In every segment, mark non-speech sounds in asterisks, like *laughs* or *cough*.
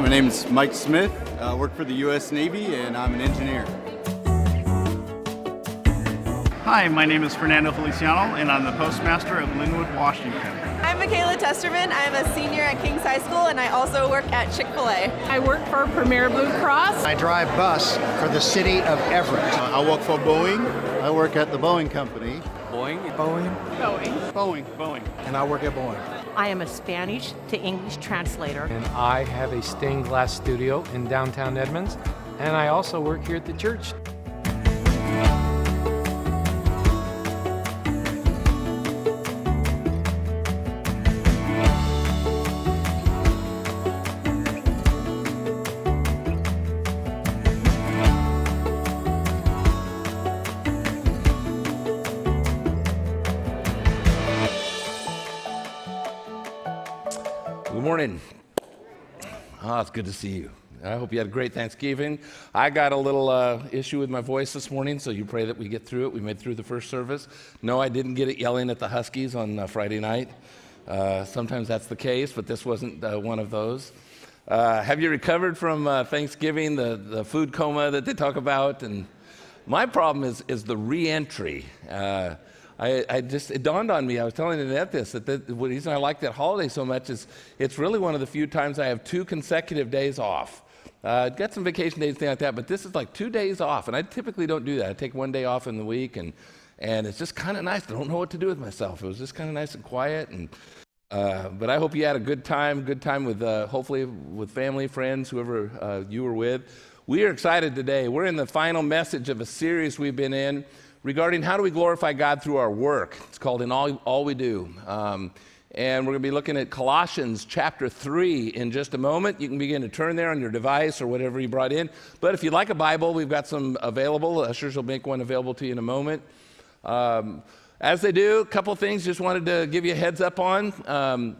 Hi, my name is Mike Smith. I work for the U.S. Navy and I'm an engineer. Hi, my name is Fernando Feliciano and I'm the postmaster of Lynnwood, Washington. I'm Michaela Testerman. I'm a senior at King's High School and I also work at Chick fil A. I work for Premera Blue Cross. I drive bus for the city of Everett. Uh, I work for Boeing. I work at the Boeing Company. Boeing? Boeing. Boeing. Boeing. Boeing. And I work at Boeing. I am a Spanish to English translator. And I have a stained glass studio in downtown Edmonds. And I also work here at the church. It's good to see you. I hope you had a great Thanksgiving. I got a little uh, issue with my voice this morning, so you pray that we get through it. We made through the first service. No, I didn't get it yelling at the Huskies on uh, Friday night. Uh, sometimes that's the case, but this wasn't uh, one of those. Uh, have you recovered from uh, Thanksgiving, the, the food coma that they talk about? And my problem is, is the reentry. I, I, just, it dawned on me, I was telling Annette this, that the, the reason I like that holiday so much is it's really one of the few times I have two consecutive days off. Uh, got some vacation days, and things like that, but this is like two days off, and I typically don't do that. I take one day off in the week, and, and it's just kind of nice. I don't know what to do with myself. It was just kind of nice and quiet, and uh, but I hope you had a good time, good time with uh, hopefully with family, friends, whoever uh, you were with. We are excited today. We're in the final message of a series we've been in regarding how do we glorify God through our work. It's called In All, All We Do. Um, and we're going to be looking at Colossians chapter 3 in just a moment. You can begin to turn there on your device or whatever you brought in. But if you'd like a Bible, we've got some available. Ushers will make one available to you in a moment. Um, as they do, a couple things just wanted to give you a heads up on. Um,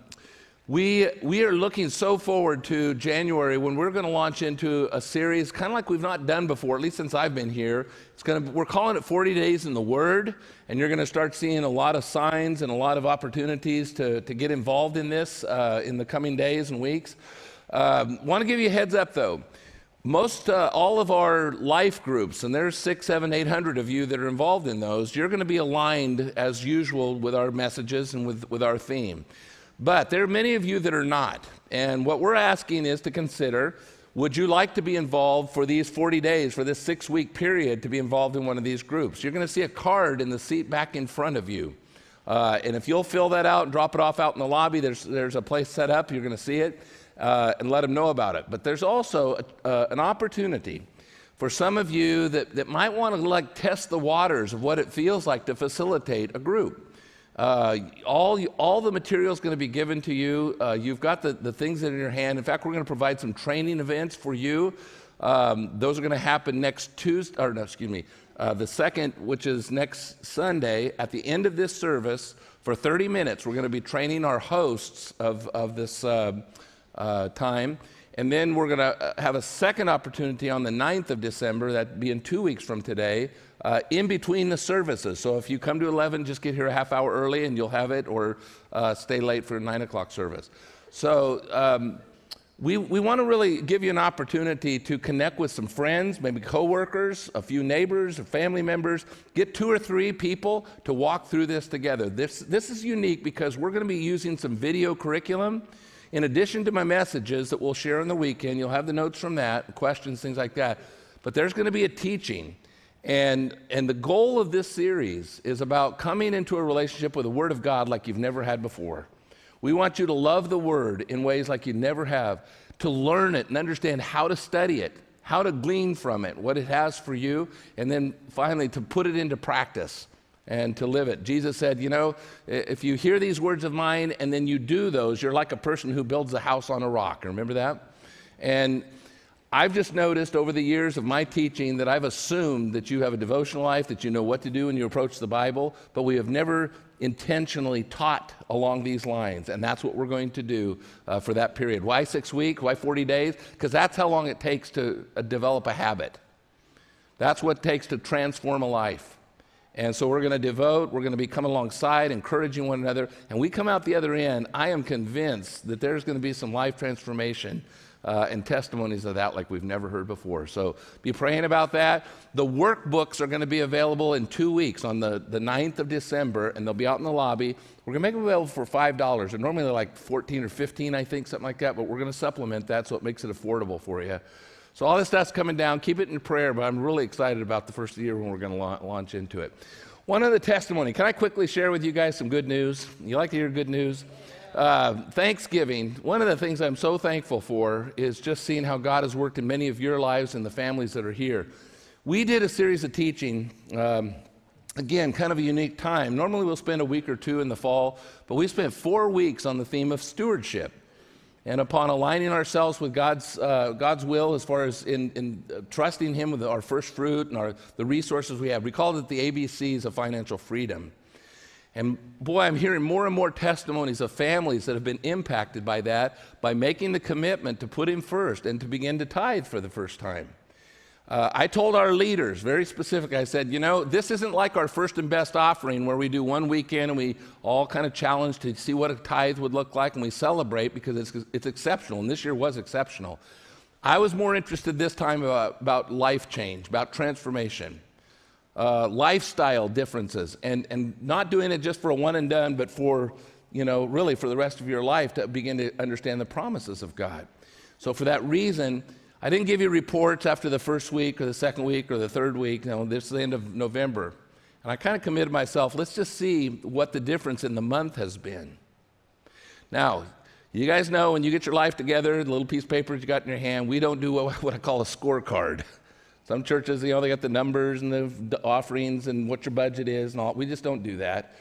we, we are looking so forward to January when we're going to launch into a series kind of like we've not done before, at least since I've been here. It's to, we're calling it 40 Days in the Word, and you're going to start seeing a lot of signs and a lot of opportunities to, to get involved in this uh, in the coming days and weeks. Um, Want to give you a heads up though. Most uh, all of our life groups, and there's six, seven, eight hundred of you that are involved in those, you're going to be aligned as usual with our messages and with, with our theme. But there are many of you that are not. And what we're asking is to consider would you like to be involved for these 40 days, for this six week period, to be involved in one of these groups? You're going to see a card in the seat back in front of you. Uh, and if you'll fill that out and drop it off out in the lobby, there's, there's a place set up, you're going to see it, uh, and let them know about it. But there's also a, uh, an opportunity for some of you that, that might want to like test the waters of what it feels like to facilitate a group. Uh, all, all the material is going to be given to you. Uh, you've got the, the things in your hand. In fact, we're going to provide some training events for you. Um, those are going to happen next Tuesday, or no, excuse me, uh, the second, which is next Sunday, at the end of this service, for 30 minutes, we're going to be training our hosts of, of this uh, uh, time. And then we're going to uh, have a second opportunity on the 9th of December, that be in two weeks from today, uh, in between the services. So if you come to 11, just get here a half hour early and you'll have it, or uh, stay late for a 9 o'clock service. So um, we, we want to really give you an opportunity to connect with some friends, maybe coworkers, a few neighbors, or family members. Get two or three people to walk through this together. This, this is unique because we're going to be using some video curriculum. In addition to my messages that we'll share on the weekend, you'll have the notes from that, questions, things like that. But there's going to be a teaching and, and the goal of this series is about coming into a relationship with the Word of God like you've never had before. We want you to love the Word in ways like you never have, to learn it and understand how to study it, how to glean from it, what it has for you, and then finally to put it into practice and to live it. Jesus said, You know, if you hear these words of mine and then you do those, you're like a person who builds a house on a rock. Remember that? And I've just noticed over the years of my teaching that I've assumed that you have a devotional life, that you know what to do when you approach the Bible, but we have never intentionally taught along these lines. And that's what we're going to do uh, for that period. Why six weeks? Why 40 days? Because that's how long it takes to uh, develop a habit. That's what it takes to transform a life. And so we're going to devote, we're going to be coming alongside, encouraging one another. And we come out the other end, I am convinced that there's going to be some life transformation uh, and testimonies of that like we've never heard before. So be praying about that. The workbooks are going to be available in two weeks on the, the 9th of December, and they'll be out in the lobby. We're going to make them available for $5. And normally they're normally like 14 or 15, I think, something like that, but we're going to supplement that so it makes it affordable for you. So all this stuff's coming down. Keep it in prayer, but I'm really excited about the first year when we're going to la- launch into it. One other testimony. Can I quickly share with you guys some good news? You like to hear good news? Uh, Thanksgiving, one of the things I'm so thankful for is just seeing how God has worked in many of your lives and the families that are here. We did a series of teaching, um, again, kind of a unique time. Normally we'll spend a week or two in the fall, but we spent four weeks on the theme of stewardship. And upon aligning ourselves with God's, uh, God's will as far as in, in uh, trusting Him with our first fruit and our, the resources we have, we called it the ABCs of financial freedom. And boy, I'm hearing more and more testimonies of families that have been impacted by that by making the commitment to put Him first and to begin to tithe for the first time. Uh, I told our leaders very specifically, I said, you know, this isn't like our first and best offering where we do one weekend and we all kind of challenge to see what a tithe would look like and we celebrate because it's, it's exceptional. And this year was exceptional. I was more interested this time about, about life change, about transformation uh, lifestyle differences, and, and not doing it just for a one and done, but for, you know, really for the rest of your life to begin to understand the promises of God. So, for that reason, I didn't give you reports after the first week or the second week or the third week. Know, this is the end of November. And I kind of committed myself, let's just see what the difference in the month has been. Now, you guys know when you get your life together, the little piece of paper you got in your hand, we don't do what, what I call a scorecard. Some churches, you know, they got the numbers and the offerings and what your budget is and all. We just don't do that.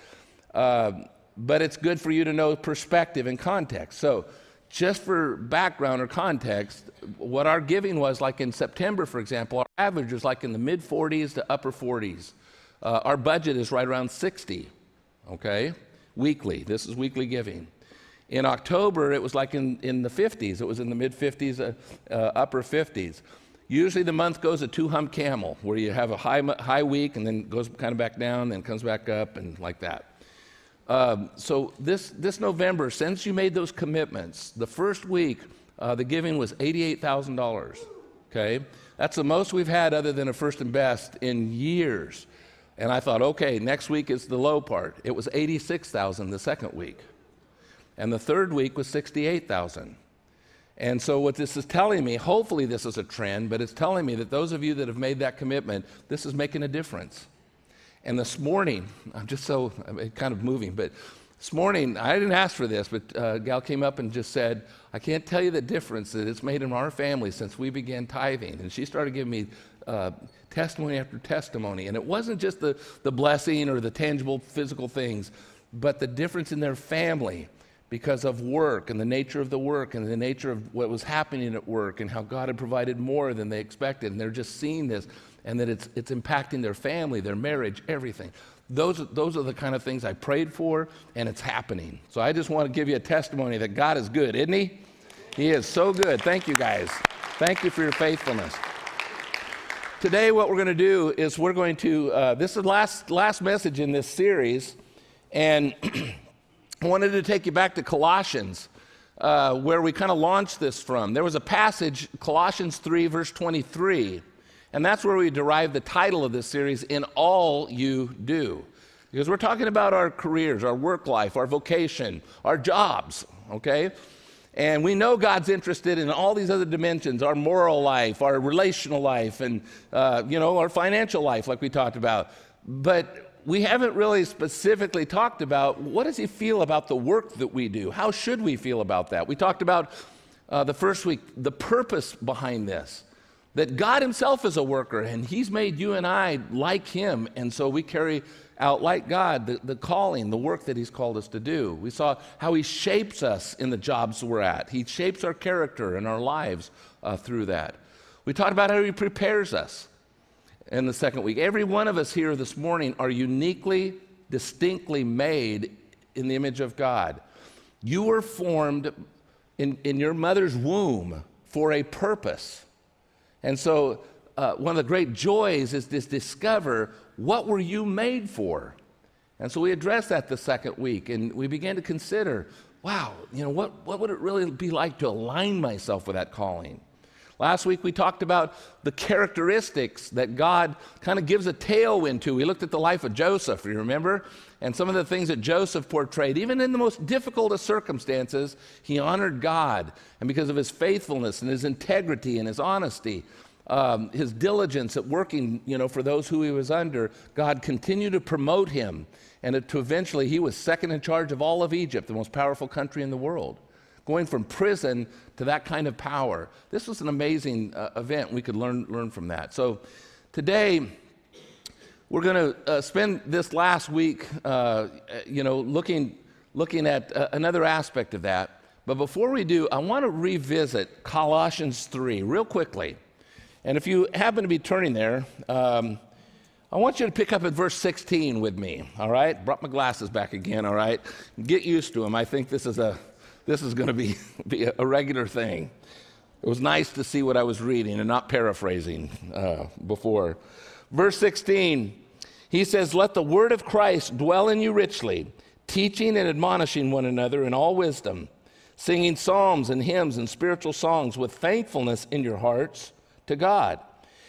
Uh, but it's good for you to know perspective and context. So, just for background or context, what our giving was like in September, for example, our average was like in the mid 40s to upper 40s. Uh, our budget is right around 60, okay, weekly. This is weekly giving. In October, it was like in, in the 50s. It was in the mid 50s, uh, uh, upper 50s. Usually the month goes a two hump camel, where you have a high, high week and then goes kind of back down, then comes back up, and like that. Um, so this, this November, since you made those commitments, the first week, uh, the giving was $88,000. Okay? That's the most we've had other than a first and best in years. And I thought, okay, next week is the low part. It was 86,000 the second week. And the third week was 68,000. And so, what this is telling me, hopefully, this is a trend, but it's telling me that those of you that have made that commitment, this is making a difference. And this morning, I'm just so I'm kind of moving, but this morning, I didn't ask for this, but uh, Gal came up and just said, I can't tell you the difference that it's made in our family since we began tithing. And she started giving me uh, testimony after testimony. And it wasn't just the, the blessing or the tangible physical things, but the difference in their family because of work and the nature of the work and the nature of what was happening at work and how God had provided more than they expected. And they're just seeing this and that it's, it's impacting their family, their marriage, everything. Those, those are the kind of things I prayed for, and it's happening. So I just want to give you a testimony that God is good, isn't He? He is so good. Thank you, guys. Thank you for your faithfulness. Today, what we're going to do is we're going to, uh, this is the last, last message in this series, and *clears throat* I wanted to take you back to Colossians, uh, where we kind of launched this from. There was a passage, Colossians 3, verse 23, and that's where we derive the title of this series, In All You Do. Because we're talking about our careers, our work life, our vocation, our jobs, okay? And we know God's interested in all these other dimensions our moral life, our relational life, and, uh, you know, our financial life, like we talked about. But we haven't really specifically talked about what does he feel about the work that we do? How should we feel about that? We talked about uh, the first week the purpose behind this. That God Himself is a worker and He's made you and I like Him, and so we carry out, like God, the, the calling, the work that He's called us to do. We saw how He shapes us in the jobs we're at, He shapes our character and our lives uh, through that. We talked about how He prepares us in the second week. Every one of us here this morning are uniquely, distinctly made in the image of God. You were formed in, in your mother's womb for a purpose. And so, uh, one of the great joys is to discover what were you made for? And so we addressed that the second week, and we began to consider wow, you know, what, what would it really be like to align myself with that calling? Last week we talked about the characteristics that God kind of gives a tailwind to. We looked at the life of Joseph, you remember? And some of the things that Joseph portrayed. Even in the most difficult of circumstances, he honored God. And because of his faithfulness and his integrity and his honesty, um, his diligence at working, you know, for those who he was under, God continued to promote him. And to eventually, he was second in charge of all of Egypt, the most powerful country in the world going from prison to that kind of power. This was an amazing uh, event. We could learn, learn from that. So today, we're going to uh, spend this last week, uh, you know, looking, looking at uh, another aspect of that. But before we do, I want to revisit Colossians 3 real quickly. And if you happen to be turning there, um, I want you to pick up at verse 16 with me, all right? Brought my glasses back again, all right? Get used to them. I think this is a this is going to be, *laughs* be a regular thing. It was nice to see what I was reading and not paraphrasing uh, before. Verse 16, he says, Let the word of Christ dwell in you richly, teaching and admonishing one another in all wisdom, singing psalms and hymns and spiritual songs with thankfulness in your hearts to God.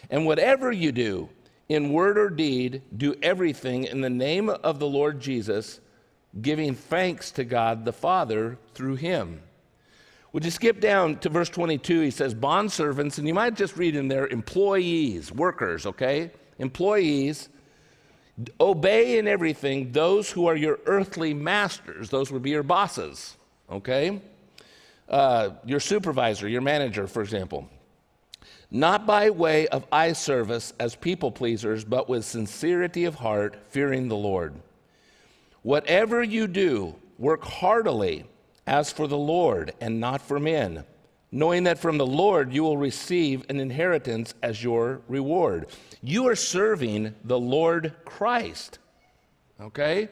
And whatever you do, in word or deed, do everything in the name of the Lord Jesus giving thanks to God the Father through him. Would you skip down to verse 22? He says, Bondservants, and you might just read in there, employees, workers, okay? Employees, obey in everything those who are your earthly masters. Those would be your bosses, okay? Uh, your supervisor, your manager, for example. Not by way of eye service as people pleasers, but with sincerity of heart, fearing the Lord. Whatever you do, work heartily as for the Lord and not for men, knowing that from the Lord you will receive an inheritance as your reward. You are serving the Lord Christ. Okay?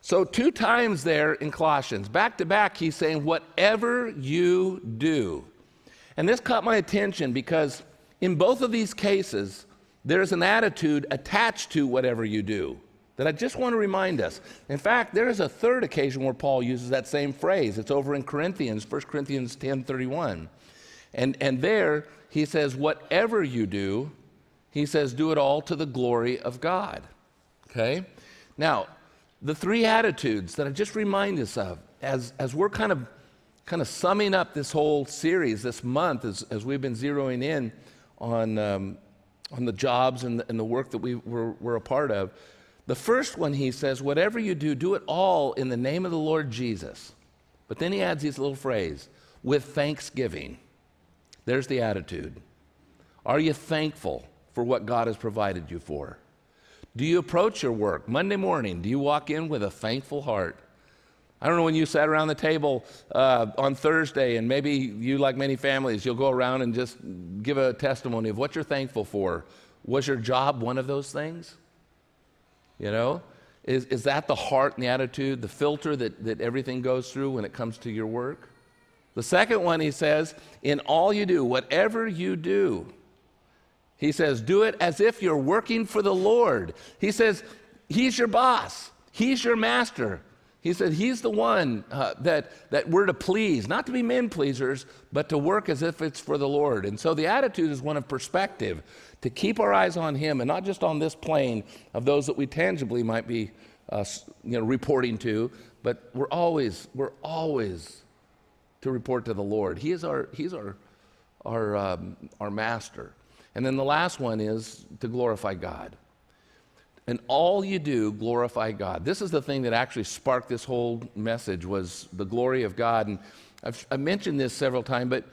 So, two times there in Colossians, back to back, he's saying, whatever you do. And this caught my attention because in both of these cases, there's an attitude attached to whatever you do that I just want to remind us. In fact, there is a third occasion where Paul uses that same phrase. It's over in Corinthians, 1 Corinthians 10:31. And and there he says whatever you do, he says do it all to the glory of God. Okay? Now, the three attitudes that I just remind us of as as we're kind of kind of summing up this whole series this month as, as we've been zeroing in on um, on the jobs and the, and the work that we were, we're a part of the first one, he says, whatever you do, do it all in the name of the Lord Jesus. But then he adds this little phrase, with thanksgiving. There's the attitude. Are you thankful for what God has provided you for? Do you approach your work Monday morning? Do you walk in with a thankful heart? I don't know when you sat around the table uh, on Thursday, and maybe you, like many families, you'll go around and just give a testimony of what you're thankful for. Was your job one of those things? You know? Is, is that the heart and the attitude, the filter that, that everything goes through when it comes to your work? The second one, he says, in all you do, whatever you do, he says, do it as if you're working for the Lord. He says, He's your boss, He's your master. He said, He's the one uh, that, that we're to please, not to be men pleasers, but to work as if it's for the Lord. And so the attitude is one of perspective to keep our eyes on Him and not just on this plane of those that we tangibly might be uh, you know, reporting to, but we're always, we're always to report to the Lord. He is our, he's our, our, um, our master. And then the last one is to glorify God. And all you do, glorify God. This is the thing that actually sparked this whole message was the glory of God. And I've, I've mentioned this several times, but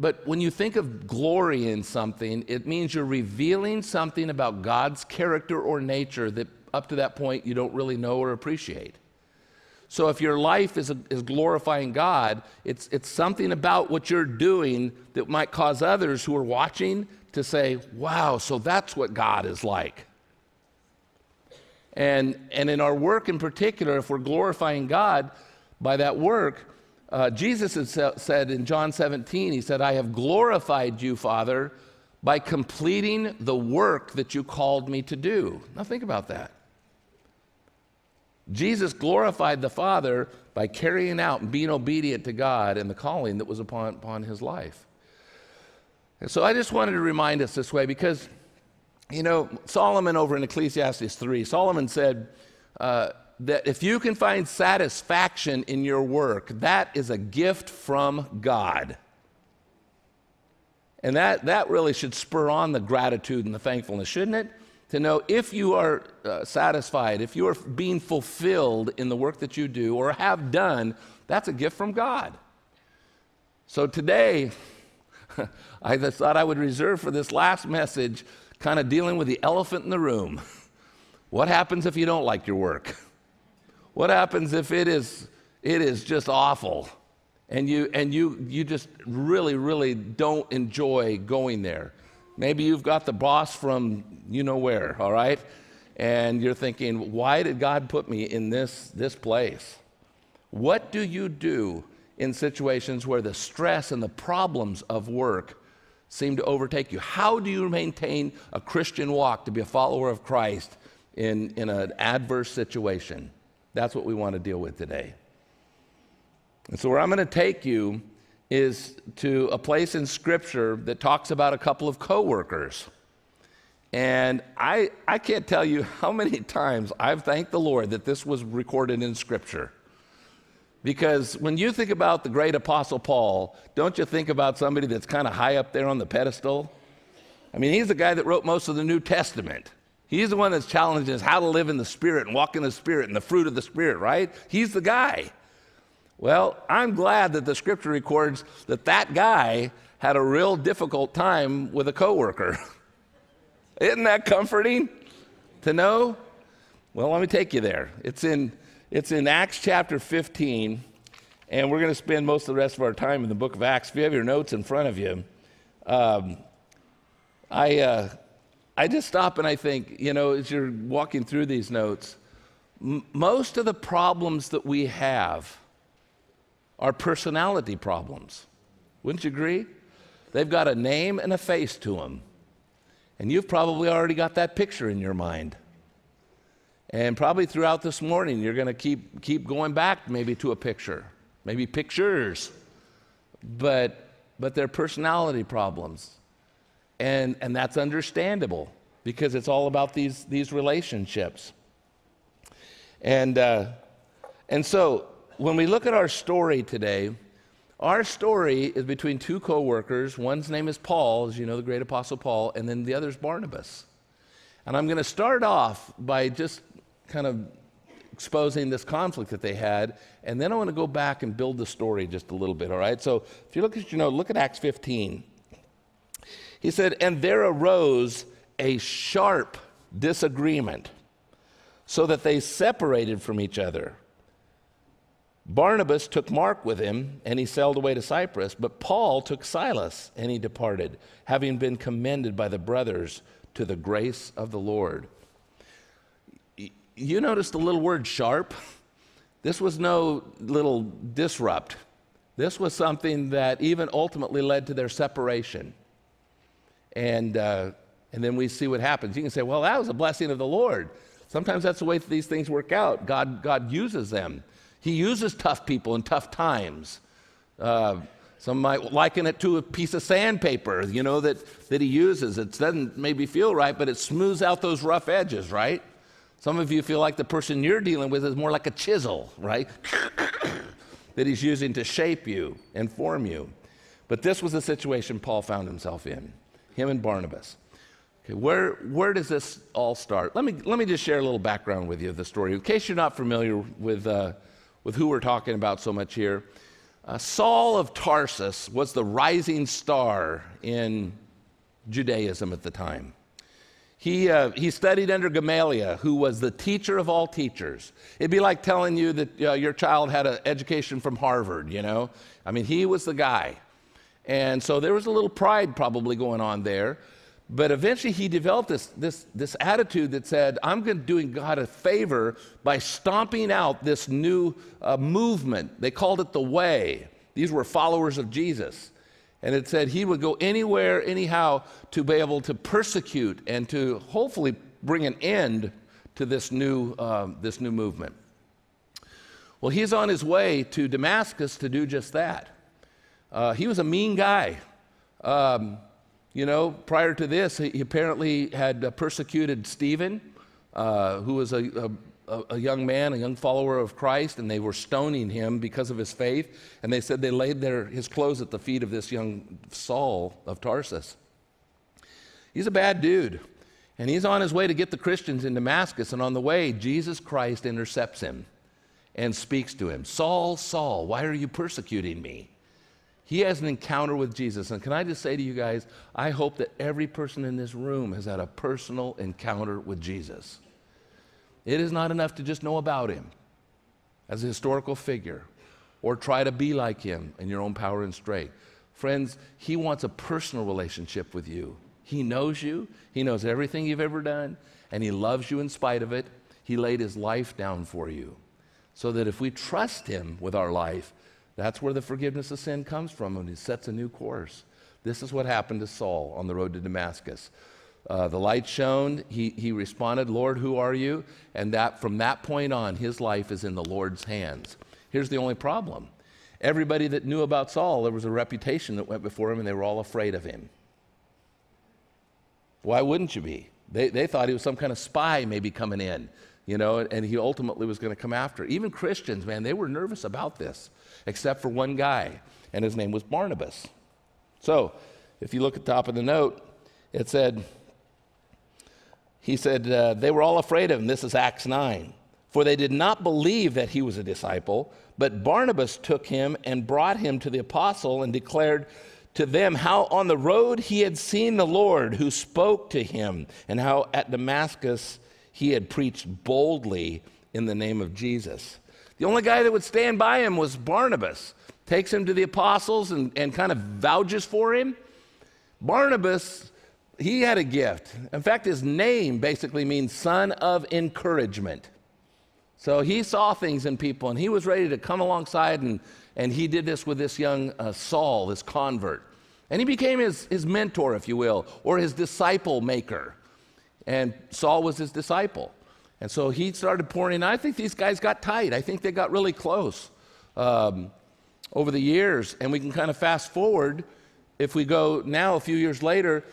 but when you think of glory in something, it means you're revealing something about God's character or nature that up to that point you don't really know or appreciate. So if your life is, a, is glorifying God, it's, it's something about what you're doing that might cause others who are watching to say, wow, so that's what God is like. And, and in our work in particular, if we're glorifying God by that work, uh, Jesus had said in John 17, He said, I have glorified you, Father, by completing the work that you called me to do. Now think about that. Jesus glorified the Father by carrying out and being obedient to God and the calling that was upon, upon his life. And so I just wanted to remind us this way because, you know, Solomon over in Ecclesiastes 3, Solomon said uh, that if you can find satisfaction in your work, that is a gift from God. And that, that really should spur on the gratitude and the thankfulness, shouldn't it? To know if you are uh, satisfied, if you are being fulfilled in the work that you do or have done, that's a gift from God. So today, *laughs* I thought I would reserve for this last message kind of dealing with the elephant in the room. *laughs* What happens if you don't like your work? *laughs* What happens if it is, it is just awful? and you and you you just really really don't enjoy going there. Maybe you've got the boss from you know where all right? And you're thinking why did god put me in this this place? What do you do in situations where the stress and the problems of work seem to overtake you? How do you maintain a christian walk to be a follower of christ in in an adverse situation that's what we want to deal with today and so, where I'm going to take you is to a place in Scripture that talks about a couple of coworkers. And I, I can't tell you *laughs* how many times I've thanked the Lord that this was recorded in Scripture. Because when you think about the great Apostle Paul, don't you think about somebody that's kind of high up there on the pedestal? I mean, he's the guy that wrote most of the New Testament. He's the one that's challenging us how to live in the Spirit and walk in the Spirit and the fruit of the Spirit, right? He's the guy. Well, I'm glad that the scripture records that that guy had a real difficult time with a coworker. *laughs* Isn't that comforting to know? Well, let me take you there. It's in, it's in Acts chapter 15, and we're going to spend most of the rest of our time in the book of Acts. If you have your notes in front of you, um, I, uh, I just stop and I think, you know, as you're walking through these notes, m- most of the problems that we have are personality problems. Wouldn't you agree? They've got a name and a face to them. And you've probably already got that picture in your mind. And probably throughout this morning, you're going to keep, keep going back maybe to a picture, maybe pictures. But, but they're personality problems. And, and that's understandable because it's all about these, these relationships. And, uh, and so when we look at our story today, our story is between two co workers. One's name is Paul, as you know, the great apostle Paul, and then the other's Barnabas. And I'm going to start off by just kind of exposing this conflict that they had, and then I want to go back and build the story just a little bit, all right? So if you look at, you know, look at Acts 15. He said, And there arose a sharp disagreement, so that they separated from each other. Barnabas took Mark with him, and he sailed away to Cyprus. But Paul took Silas, and he departed, having been commended by the brothers to the grace of the Lord. You noticed the little word sharp? This was no little disrupt. This was something that even ultimately led to their separation. And, uh, and then we see what happens. You can say, well, that was a blessing of the Lord. Sometimes that's the way these things work out. God, God uses them. He uses tough people in tough times. Uh, some might liken it to a piece of sandpaper, you know, that, that he uses. It doesn't maybe feel right, but it smooths out those rough edges, right? Some of you feel like the person you're dealing with is more like a chisel, right? *coughs* that he's using to shape you and form you. But this was the situation Paul found himself in, him and Barnabas. Okay, where, where does this all start? Let me, let me just share a little background with you of the story. In case you're not familiar with uh, with who we're talking about so much here. Uh, Saul of Tarsus was the rising star in Judaism at the time. He, uh, he studied under Gamaliel, who was the teacher of all teachers. It'd be like telling you that uh, your child had an education from Harvard, you know? I mean, he was the guy. And so there was a little pride probably going on there. But eventually he developed this, this, this attitude that said, I'm doing God a favor by stomping out this new uh, movement. They called it the Way. These were followers of Jesus. And it said he would go anywhere, anyhow, to be able to persecute and to hopefully bring an end to this new, uh, this new movement. Well, he's on his way to Damascus to do just that. Uh, he was a mean guy. Um, you know, prior to this, he apparently had uh, persecuted Stephen, uh, who was a, a, a, young man, a young follower of Christ, and they were stoning him because of his faith. And they said they laid their, his clothes at the feet of this young Saul of Tarsus. He's a bad dude. And he's on his way to get the Christians in Damascus. And on the way, Jesus Christ intercepts him and speaks to him Saul, Saul, why are you persecuting me? He has an encounter with Jesus. And can I just say to you guys, I hope that every person in this room has had a personal encounter with Jesus. It is not enough to just know about him as a historical figure or try to be like him in your own power and strength. Friends, he wants a personal relationship with you. He knows you, He knows everything you've ever done, and He loves you in spite of it. He laid His life down for you. So that if we trust Him with our life, that's where the forgiveness of sin comes from, and He sets a new course. This is what happened to Saul on the road to Damascus. Uh, the light shone. He, he responded, Lord, who are you? And that from that point on, his life is in the Lord's hands. Here's the only problem everybody that knew about Saul, there was a reputation that went before him, and they were all afraid of him. Why wouldn't you be? They, they thought he was some kind of spy maybe coming in, you know, and he ultimately was going to come after. Even Christians, man, they were nervous about this, except for one guy, and his name was Barnabas. So, if you look at the top of the note, it said, he said, uh, they were all afraid of him. This is Acts 9. For they did not believe that he was a disciple, but Barnabas took him and brought him to the apostle and declared, to them how on the road he had seen the Lord who spoke to him, and how at Damascus he had preached boldly in the name of Jesus. The only guy that would stand by him was Barnabas. Takes him to the apostles and, and kind of vouches for him. Barnabas, he had a gift. In fact, his name basically means son of encouragement. So he saw things in people and he was ready to come alongside and and he did this with this young uh, Saul, this convert. And he became his, his mentor, if you will, or his disciple maker. And Saul was his disciple. And so he started pouring in. I think these guys got tight. I think they got really close um, over the years. And we can kind of fast forward. If we go now, a few years later,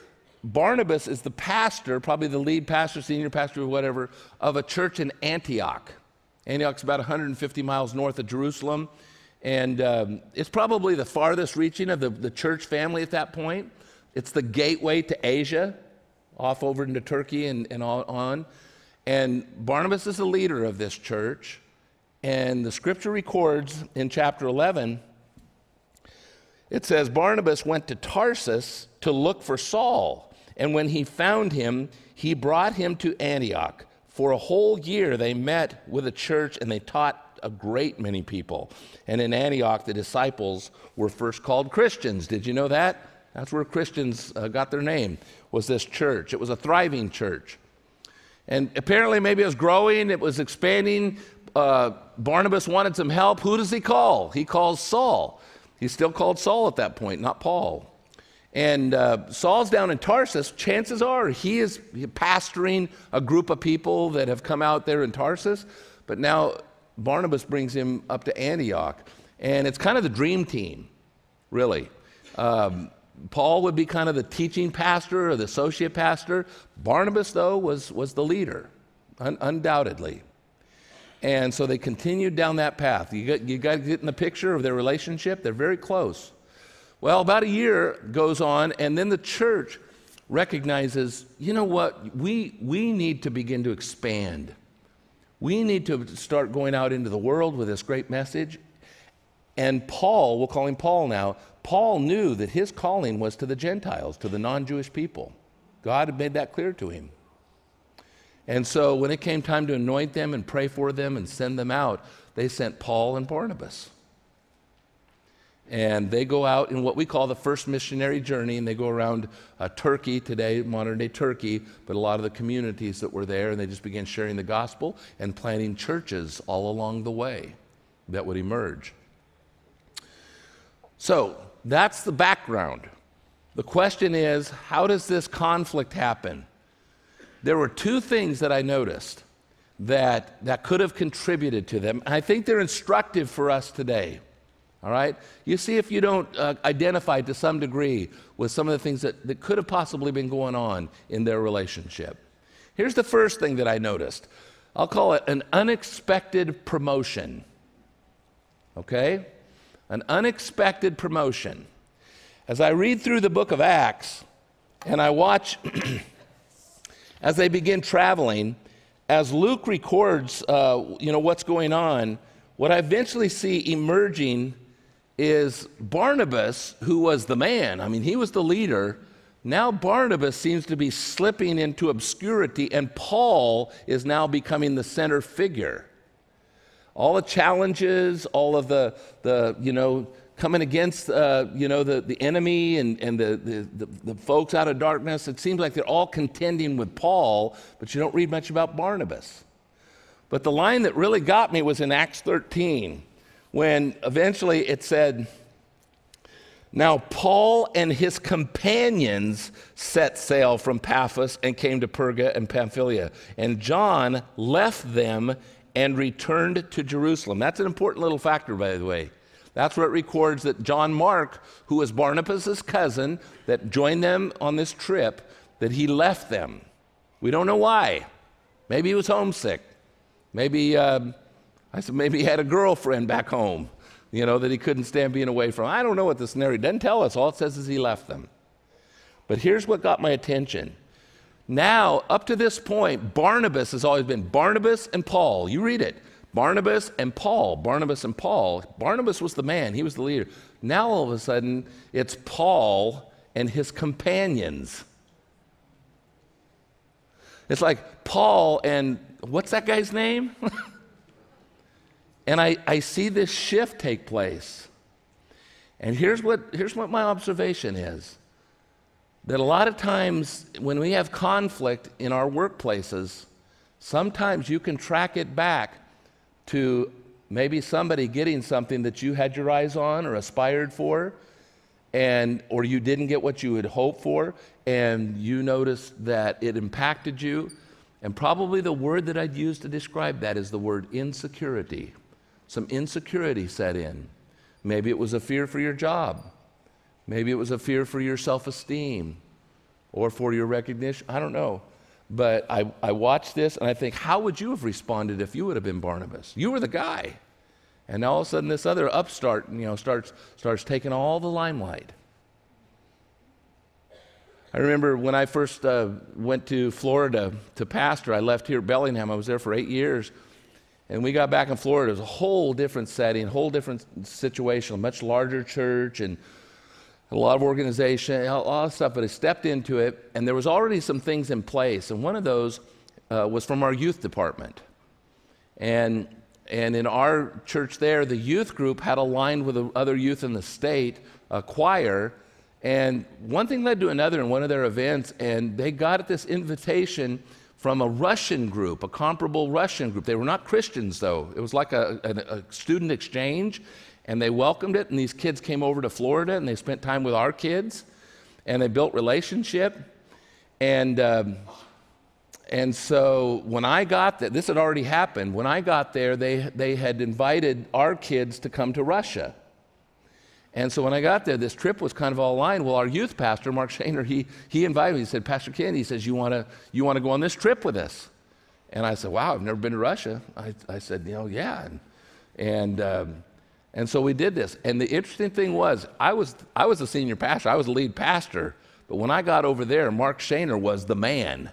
Barnabas is the pastor, probably the lead pastor, senior pastor, or whatever, of a church in Antioch. Antioch's about 150 miles north of Jerusalem. And um, it's probably the farthest reaching of the, the church family at that point. It's the gateway to Asia, off over into Turkey and, and on. And Barnabas is the leader of this church. And the scripture records in chapter 11, it says, Barnabas went to Tarsus to look for Saul. And when he found him, he brought him to Antioch. For a whole year, they met with a church and they taught a great many people. And in Antioch, the disciples were first called Christians. Did you know that? That's where Christians uh, got their name, was this church. It was a thriving church. And apparently, maybe it was growing, it was expanding. Uh, Barnabas wanted some help. Who does he call? He calls Saul. He's still called Saul at that point, not Paul. And uh, Saul's down in Tarsus. Chances are he is pastoring a group of people that have come out there in Tarsus. But now Barnabas brings him up to Antioch. And it's kind of the dream team, really. Um, Paul would be kind of the teaching pastor or the associate pastor. Barnabas, though, was, was the leader, un- undoubtedly. And so they continued down that path. You got, you got to get in the picture of their relationship. They're very close. Well, about a year goes on, and then the church recognizes you know what? We, we need to begin to expand. We need to start going out into the world with this great message. And Paul, we'll call him Paul now, Paul knew that his calling was to the Gentiles, to the non Jewish people. God had made that clear to him. And so when it came time to anoint them and pray for them and send them out, they sent Paul and Barnabas. And they go out in what we call the first missionary journey, and they go around uh, Turkey today, modern day Turkey, but a lot of the communities that were there, and they just began sharing the gospel and planting churches all along the way that would emerge. So that's the background. The question is how does this conflict happen? There were two things that I noticed. that, that could have contributed to them. I think they're instructive for us today. All right? You see if you don't uh, identify to some degree with some of the things that, that could have possibly been going on in their relationship. Here's the first thing that I noticed I'll call it an unexpected promotion. Okay? An unexpected promotion. As I read through the book of Acts and I watch *clears throat* as they begin traveling, as Luke records, uh, you know, what's going on, what I eventually see emerging is Barnabas, who was the man. I mean, he was the leader. Now Barnabas seems to be slipping into obscurity, and Paul is now becoming the center figure. All the challenges, all of the, the you know, coming against, uh, you know, the, the enemy and, and the, the, the, the folks out of darkness, it seems like they're all contending with Paul, but you don't read much about Barnabas. But the line that really got me was in Acts 13 when eventually it said, Now Paul and his companions set sail from Paphos and came to Perga and Pamphylia, and John left them and returned to Jerusalem. That's an important little factor, by the way. That's where it records that John Mark, who was Barnabas' cousin that joined them on this trip, that he left them. We don't know why. Maybe he was homesick. Maybe um, I said, maybe he had a girlfriend back home, you know, that he couldn't stand being away from. I don't know what the scenario doesn't tell us. All it says is he left them. But here's what got my attention. Now, up to this point, Barnabas has always been Barnabas and Paul. You read it. Barnabas and Paul. Barnabas and Paul. Barnabas was the man, he was the leader. Now, all of a sudden, it's Paul and his companions. It's like Paul and what's that guy's name? *laughs* And I, I see this shift take place. And here's what, here's what my observation is that a lot of times when we have conflict in our workplaces, sometimes you can track it back to maybe somebody getting something that you had your eyes on or aspired for and or you didn't get what you had hoped for and you noticed that it impacted you and probably the word that I'd use to describe that is the word insecurity some insecurity set in. Maybe it was a fear for your job. Maybe it was a fear for your self esteem or for your recognition. I don't know. But I, I watch this and I think, how would you have responded if you would have been Barnabas? You were the guy. And now all of a sudden, this other upstart, you know, starts, starts taking all the limelight. I remember when I first uh, went to Florida to pastor, I left here at Bellingham. I was there for eight years. And we got back in Florida. It was a whole different setting, whole different situation, a much larger church and a lot of organization, a lot of stuff. But I stepped into it, and there was already some things in place. And one of those uh, was from our youth department. And, and in our church there, the youth group had aligned with the other youth in the state, a choir. And one thing led to another in one of their events, and they got this invitation from a Russian group, a comparable Russian group. They were not Christians, though. It was like a, a, a, student exchange, and they welcomed it. And these kids came over to Florida, and they spent time with our kids, and they built relationship. And um, and so when I got there, this had already happened. When I got there, they they had invited our kids to come to Russia. And so when I got there, this trip was kind of all aligned. Well, our youth pastor, Mark *laughs* Shaner, he, he invited me. He said, Pastor Ken, he says, you want to you wanna go on this trip with us? And I said, wow, I've never been to Russia. I, I said, you know, yeah. And, and, um, and so we did this. And the interesting thing was, I was, I was a senior pastor. I was the lead pastor. But when I got over there, Mark Shaner was the man.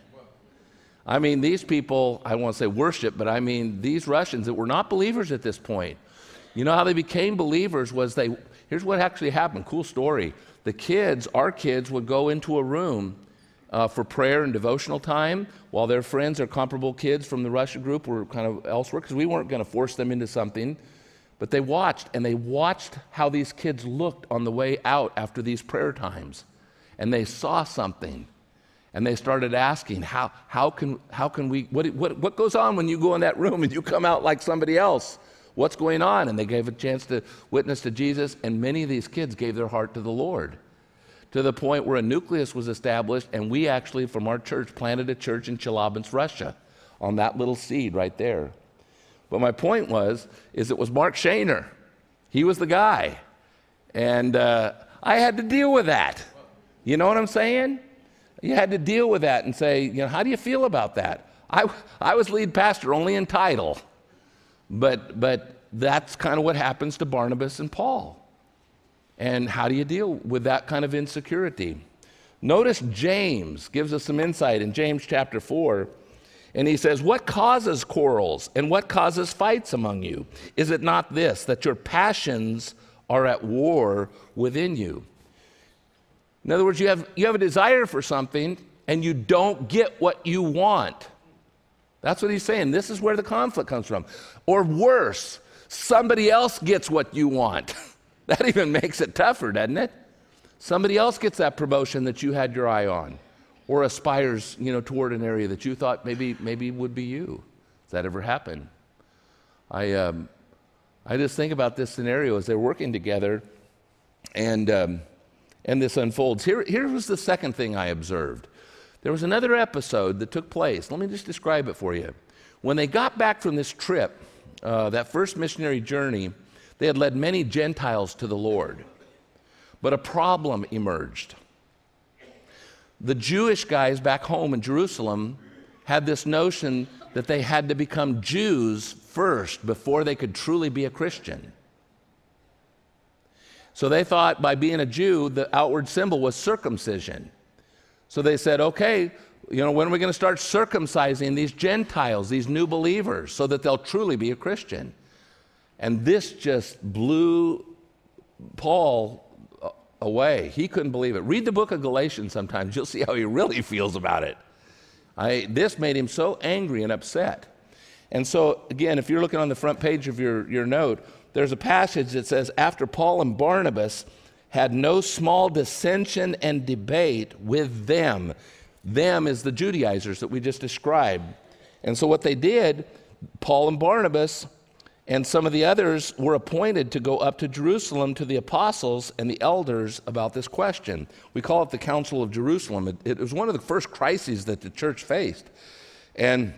I mean, these people, I won't say worship, but I mean, these Russians that were not believers at this point. You know how they became believers was they, Here's what actually happened cool story. The kids, our kids, would go into a room uh, for prayer and devotional time while their friends or comparable kids from the Russia group were kind of elsewhere because we weren't going to force them into something. But they watched, and they watched how these kids looked on the way out after these prayer times. And they saw something. And they started asking, how, how, can, how can we, what, what, what goes on when you go in that room and you come out like somebody else? What's going on? And they gave a chance to witness to Jesus, and many of these kids gave their heart to the Lord to the point where a nucleus was established, and we actually, from our church, planted a church in Chelyabinsk, Russia. on that little seed right there. But my point was, is it was Mark Shaner. He was the guy. And uh, I had to deal with that. You know what I'm saying? You had to deal with that and say, you know, how do you feel about that? I, I was lead pastor only in title, but, but that's kind of what happens to Barnabas and Paul. And how do you deal with that kind of insecurity? Notice James gives us some insight in James chapter 4. And he says, What causes quarrels and what causes fights among you? Is it not this, that your passions are at war within you? In other words, you have, you have a desire for something and you don't get what you want. That's what he's saying. This is where the conflict comes from. Or worse, somebody else gets what you want. *laughs* that even makes it tougher, doesn't it? Somebody else gets that promotion that you had your eye on or aspires, you know, toward an area that you thought maybe maybe would be you. Does that ever happen? I um, I just think about this scenario as they're working together, and um, and this unfolds. Here here was the second thing I observed. There was another episode that took place. Let me just describe it for you. When they got back from this trip, uh, that first missionary journey, they had led many Gentiles to the Lord. But a problem emerged. The Jewish guys back home in Jerusalem had this notion that they had to become Jews first before they could truly be a Christian. So they thought by being a Jew, the outward symbol was circumcision. So they said, okay, you know, when are we going to start circumcising these Gentiles, these new believers, so that they'll truly be a Christian? And this just blew Paul away. He couldn't believe it. Read the book of Galatians sometimes, you'll see how he really *laughs* feels about it. I, this made him so angry and upset. And so, again, if you're looking on the front page of your, your note, there's a passage that says, After Paul and Barnabas had no small dissension and debate with them, them is the Judaizers that we just described. And so, what they did, Paul and Barnabas and some of the others were appointed to go up to Jerusalem to the apostles and the elders about this question. We call it the Council of Jerusalem. It, it was one of the first crises that the church faced. And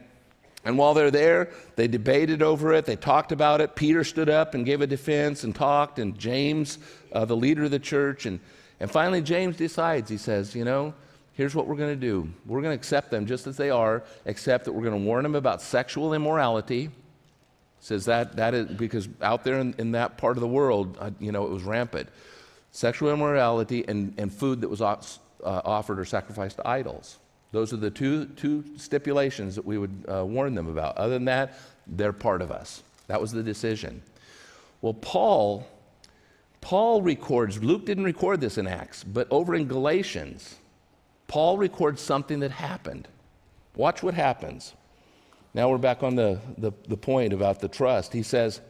and while they're there, they debated over it. They talked about it. Peter stood up and gave a defense and talked, and James, uh, the leader of the church. And, and finally, James decides, he says, You know, here's what we're going to do. We're going to accept them just as they are, except that we're going to warn them about sexual immorality says that that is because out there in, in that part of the world, uh, you know, it was rampant. Sexual immorality and, and food that was uh, offered or sacrificed to idols. Those are the two, two stipulations that we would uh, warn them about. Other than that, they're part of us. That was the decision. Well, Paul, Paul records, Luke didn't record this in Acts, but over in Galatians, Paul records something that happened. Watch what happens. Now we're back on the, the, the point about the trust. He says,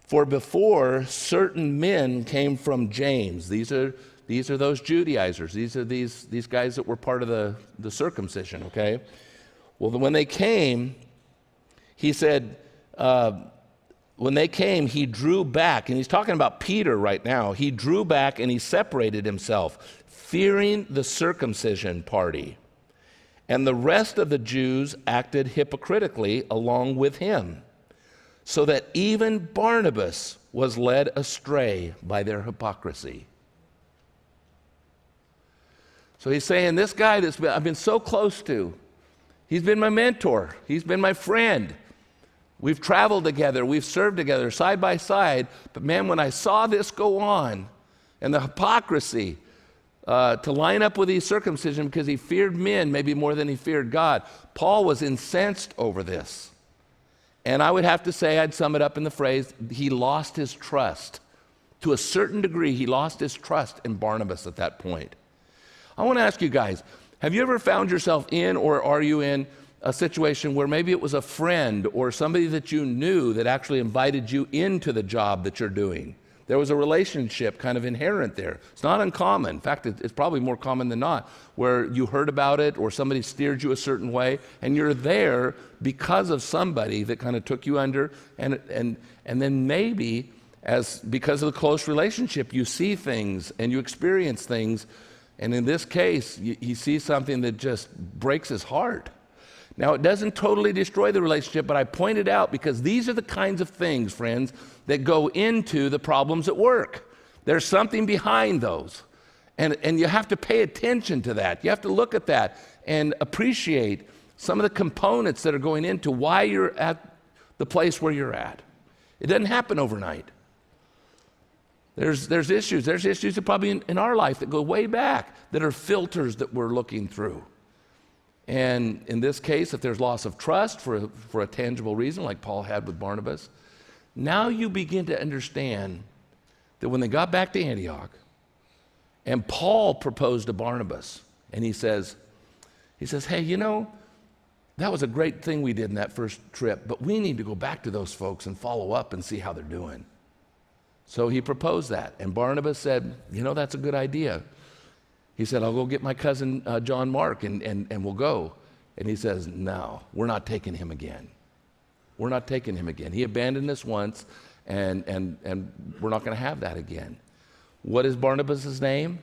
For before certain men came from James, these are, these are those Judaizers, these are these, these guys that were part of the, the circumcision, okay? Well, when they came, he said, uh, when they came, he drew back, and he's talking about Peter right now. He drew back and he separated himself, fearing the circumcision party. And the rest of the Jews acted hypocritically along with him, so that even Barnabas was led astray by their hypocrisy. So he's saying, This guy that I've been so close to, he's been my mentor, he's been my friend. We've traveled together, we've served together side by side. But man, when I saw this go on and the hypocrisy, uh, to line up with his circumcision because he feared men maybe more than he feared God. Paul was incensed over this. And I would have to say, I'd sum it up in the phrase, he lost his trust. To a certain degree, he lost his trust in Barnabas at that point. I want to ask you guys have you ever found yourself in, or are you in, a situation where maybe it was a friend or somebody that you knew that actually invited you into the job that you're doing? There was a relationship kind of inherent there. It's not uncommon. In fact, it's probably more common than not, where you heard about it or somebody steered you a certain way, and you're there because of somebody that kind of took you under, and, and, and then maybe as because of the close relationship, you see things and you experience things, and in this case, you, you see something that just breaks his heart. Now, it doesn't totally destroy the relationship, but I point it out because these are the kinds of things, friends, that go into the problems at work. There's something behind those. And, and you have to pay attention to that. You have to look at that and appreciate some of the components that are going into why you're at the place where you're at. It doesn't happen overnight. There's, there's issues. There's issues that probably in, in our life that go way back that are filters that we're looking through. And in this case, if there's loss of trust for a, for a tangible reason, like Paul had with Barnabas, now you begin to understand that when they got back to Antioch, and Paul proposed to Barnabas, and he says, he says, hey, you know, that was a great thing we did in that first trip, but we need to go back to those folks and follow up and see how they're doing. So he proposed that, and Barnabas said, you know, that's a good idea. He said, I'll go get my cousin uh, John Mark and, and, and we'll go. And he says, No, we're not taking him again. We're not taking him again. He abandoned us once, and, and, and we're not going to have that again. What is Barnabas' name?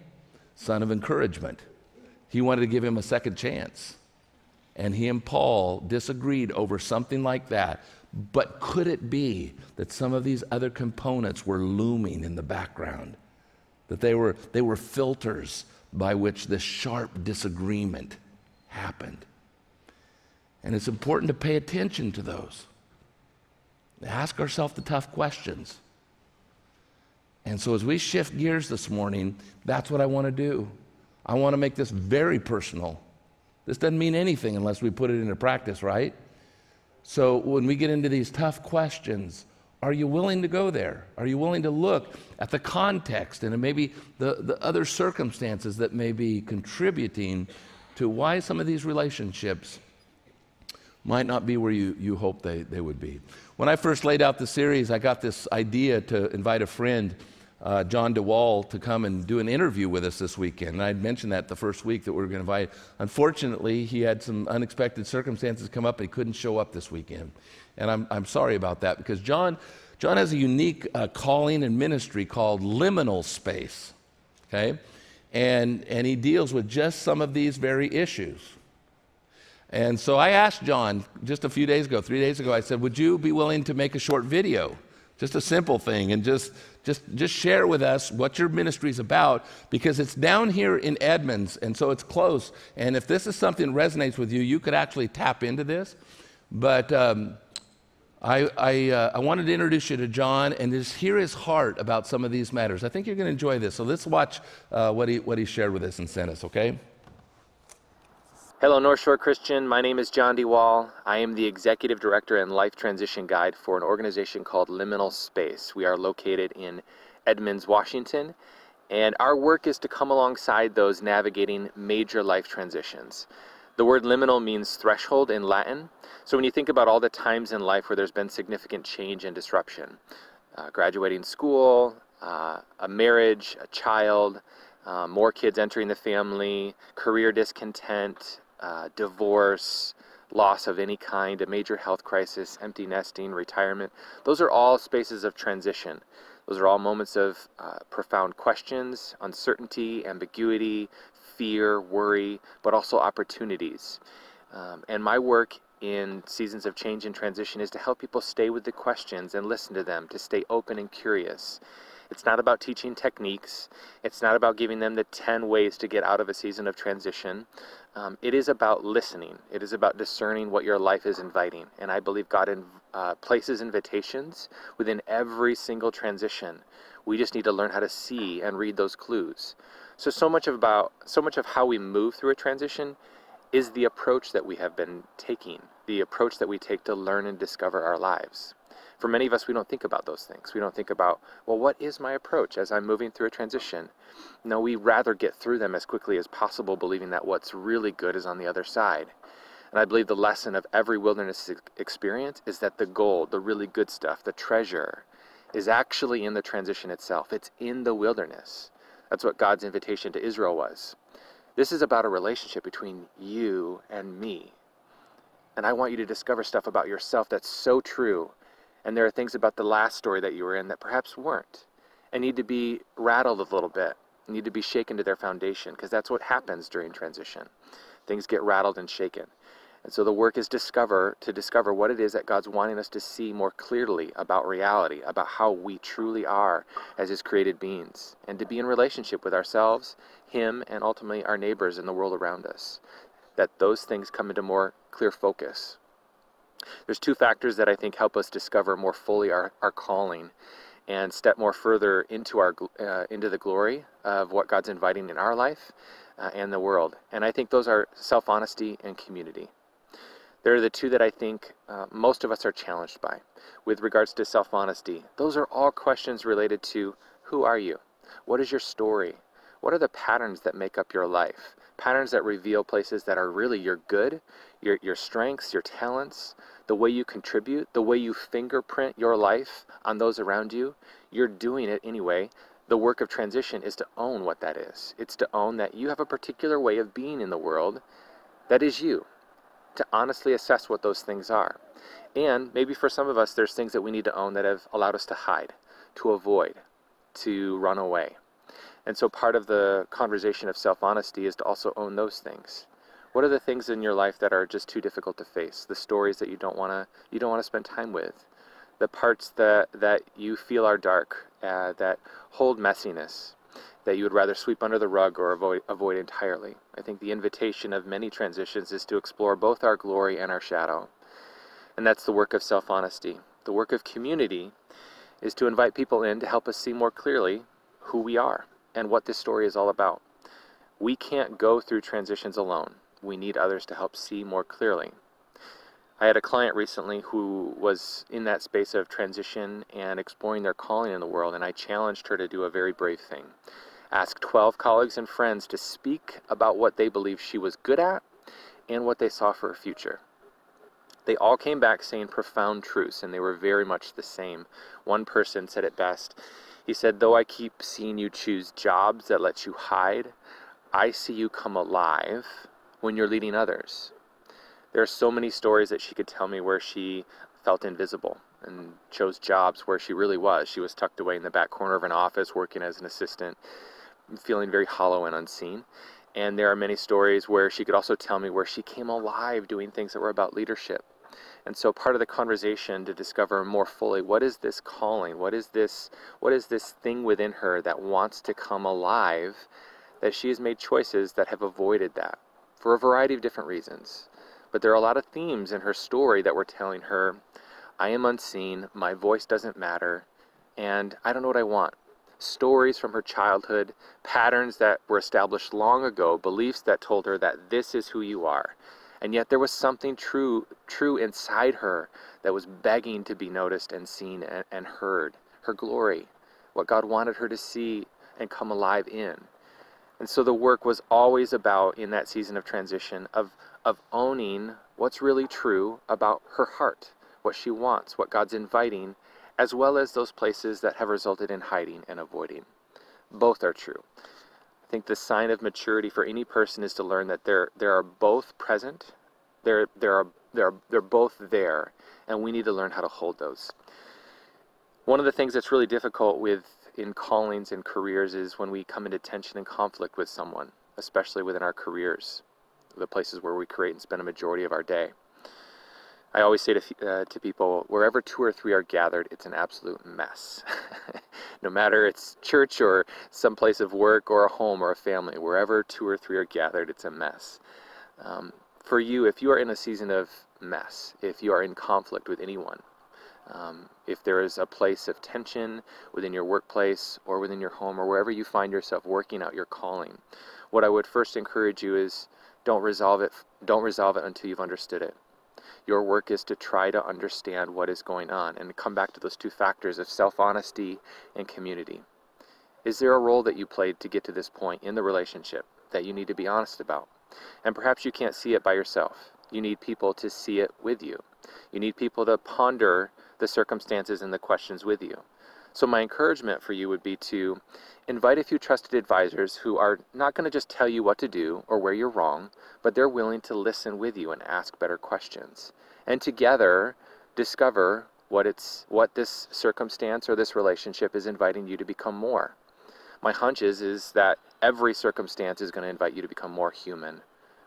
Son of encouragement. He wanted to give him a second chance. And he and Paul disagreed over something like that. But could it be that some of these other components were looming in the background? That they were, they were filters by which this sharp disagreement happened. And it's important to pay attention to those. Ask ourselves the tough questions. And so, as we shift gears this morning, that's what I want to do. I want to make this very personal. This doesn't mean anything unless we put it into practice, right? So, when we get into these tough questions, are you willing to go there? Are you willing to look at the context and maybe the, the other circumstances that may be contributing to why some of these relationships might not be where you, you hope they, they would be? When I first laid out the series, I got this idea to invite a friend, uh, John DeWall, to come and do an interview with us this weekend. And I'd mentioned that the first week that we were going to invite. Unfortunately, he had some unexpected circumstances come up and he couldn't show up this weekend. And I'm, I'm sorry about that because John, John has a unique uh, calling and ministry called liminal space, okay? And, and he deals with just some of these very issues. And so I asked John just a few days ago, three days ago, I said, Would you be willing to make a short video? Just a simple thing, and just, just, just share with us what your ministry is about because it's down here in Edmonds, and so it's close. And if this is something that resonates with you, you could actually tap into this. But um, I, I, uh, I, wanted to introduce you to John and just hear his heart about some of these matters. I think you're going to enjoy this. So let's watch uh, what, he, what he shared with us and sent us, okay? Hello, North Shore Christian. My name is John DeWall. I am the Executive Director and Life Transition Guide for an organization called Liminal Space. We are located in Edmonds, Washington, and our work is to come alongside those navigating major life transitions. The word liminal means threshold in Latin. So when you think about all the times in life where there's been significant change and disruption, uh, graduating school, uh, a marriage, a child, uh, more kids entering the family, career discontent, uh, divorce, loss of any kind, a major health crisis, empty nesting, retirement, those are all spaces of transition. Those are all moments of uh, profound questions, uncertainty, ambiguity, fear, worry, but also opportunities. Um, and my work in seasons of change and transition is to help people stay with the questions and listen to them, to stay open and curious. It's not about teaching techniques. It's not about giving them the 10 ways to get out of a season of transition. Um, it is about listening. It is about discerning what your life is inviting. And I believe God in, uh, places invitations within every single transition. We just need to learn how to see and read those clues. So so much of about so much of how we move through a transition is the approach that we have been taking, the approach that we take to learn and discover our lives. For many of us, we don't think about those things. We don't think about, well, what is my approach as I'm moving through a transition? No, we rather get through them as quickly as possible, believing that what's really good is on the other side. And I believe the lesson of every wilderness experience is that the gold, the really good stuff, the treasure, is actually in the transition itself. It's in the wilderness. That's what God's invitation to Israel was. This is about a relationship between you and me. And I want you to discover stuff about yourself that's so true. And there are things about the last story that you were in that perhaps weren't and need to be rattled a little bit, need to be shaken to their foundation, because that's what happens during transition. Things get rattled and shaken. And so the work is discover to discover what it is that God's wanting us to see more clearly about reality, about how we truly are as his created beings, and to be in relationship with ourselves, him, and ultimately our neighbors and the world around us. That those things come into more clear focus. There's two factors that I think help us discover more fully our, our calling and step more further into our uh, into the glory of what God's inviting in our life uh, and the world. And I think those are self-honesty and community. They're the two that I think uh, most of us are challenged by. With regards to self honesty, those are all questions related to who are you? What is your story? What are the patterns that make up your life? Patterns that reveal places that are really your good, your, your strengths, your talents, the way you contribute, the way you fingerprint your life on those around you. You're doing it anyway. The work of transition is to own what that is. It's to own that you have a particular way of being in the world that is you to honestly assess what those things are. And maybe for some of us, there's things that we need to own that have allowed us to hide, to avoid, to run away. And so part of the conversation of self honesty is to also own those things. What are the things in your life that are just too difficult to face? The stories that you don't want to you don't want to spend time with, the parts that that you feel are dark, uh, that hold messiness, that you would rather sweep under the rug or avoid, avoid entirely. I think the invitation of many transitions is to explore both our glory and our shadow. And that's the work of self honesty. The work of community is to invite people in to help us see more clearly who we are and what this story is all about. We can't go through transitions alone. We need others to help see more clearly. I had a client recently who was in that space of transition and exploring their calling in the world, and I challenged her to do a very brave thing asked 12 colleagues and friends to speak about what they believed she was good at and what they saw for her future. They all came back saying profound truths, and they were very much the same. One person said it best. He said, Though I keep seeing you choose jobs that let you hide, I see you come alive when you're leading others. There are so many stories that she could tell me where she felt invisible and chose jobs where she really was. She was tucked away in the back corner of an office working as an assistant feeling very hollow and unseen. And there are many stories where she could also tell me where she came alive doing things that were about leadership. And so part of the conversation to discover more fully what is this calling? What is this what is this thing within her that wants to come alive that she has made choices that have avoided that for a variety of different reasons. But there are a lot of themes in her story that were telling her I am unseen, my voice doesn't matter, and I don't know what I want stories from her childhood, patterns that were established long ago, beliefs that told her that this is who you are. And yet there was something true true inside her that was begging to be noticed and seen and, and heard. Her glory, what God wanted her to see and come alive in. And so the work was always about in that season of transition of of owning what's really true about her heart, what she wants, what God's inviting as well as those places that have resulted in hiding and avoiding. Both are true. I think the sign of maturity for any person is to learn that there there are both present, there there are they're they're both there, and we need to learn how to hold those. One of the things that's really difficult with in callings and careers is when we come into tension and conflict with someone, especially within our careers, the places where we create and spend a majority of our day. I always say to, uh, to people, wherever two or three are gathered, it's an absolute mess. *laughs* no matter it's church or some place of work or a home or a family, wherever two or three are gathered, it's a mess. Um, for you, if you are in a season of mess, if you are in conflict with anyone, um, if there is a place of tension within your workplace or within your home or wherever you find yourself working out your calling, what I would first encourage you is don't resolve it. Don't resolve it until you've understood it. Your work is to try to understand what is going on and come back to those two factors of self honesty and community. Is there a role that you played to get to this point in the relationship that you need to be honest about? And perhaps you can't see it by yourself. You need people to see it with you. You need people to ponder the circumstances and the questions with you. So, my encouragement for you would be to invite a few trusted advisors who are not going to just tell you what to do or where you're wrong, but they're willing to listen with you and ask better questions. And together, discover what it's what this circumstance or this relationship is inviting you to become more. My hunch is is that every circumstance is going to invite you to become more human,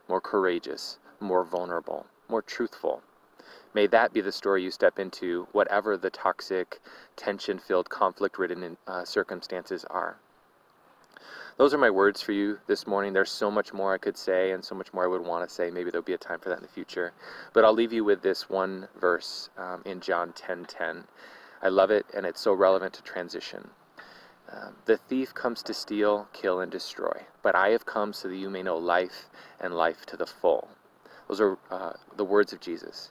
more courageous, more vulnerable. more truthful. May that be the story you step into, whatever the toxic, tension filled, conflict ridden uh, circumstances are. Those are my words for you this morning. There's so much more I could say and so much more I would want to say. Maybe there'll be a time for that in the future. But I'll leave you with this one verse um, in John 10:10. 10, 10. I love it, and it's so relevant to transition. Um, the thief comes to steal, kill, and destroy, but I have come so that you may know life and life to the full. Those are uh, the words of Jesus.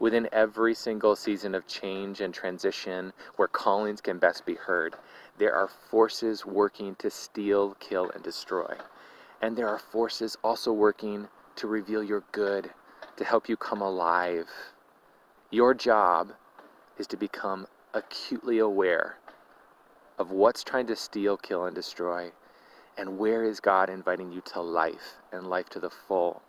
Within every single season of change and transition where callings can best be heard, there are forces working to steal, kill, and destroy. And there are forces also working to reveal your good, to help you come alive. Your job is to become acutely aware of what's trying to steal, kill, and destroy, and where is God inviting you to life and life to the full.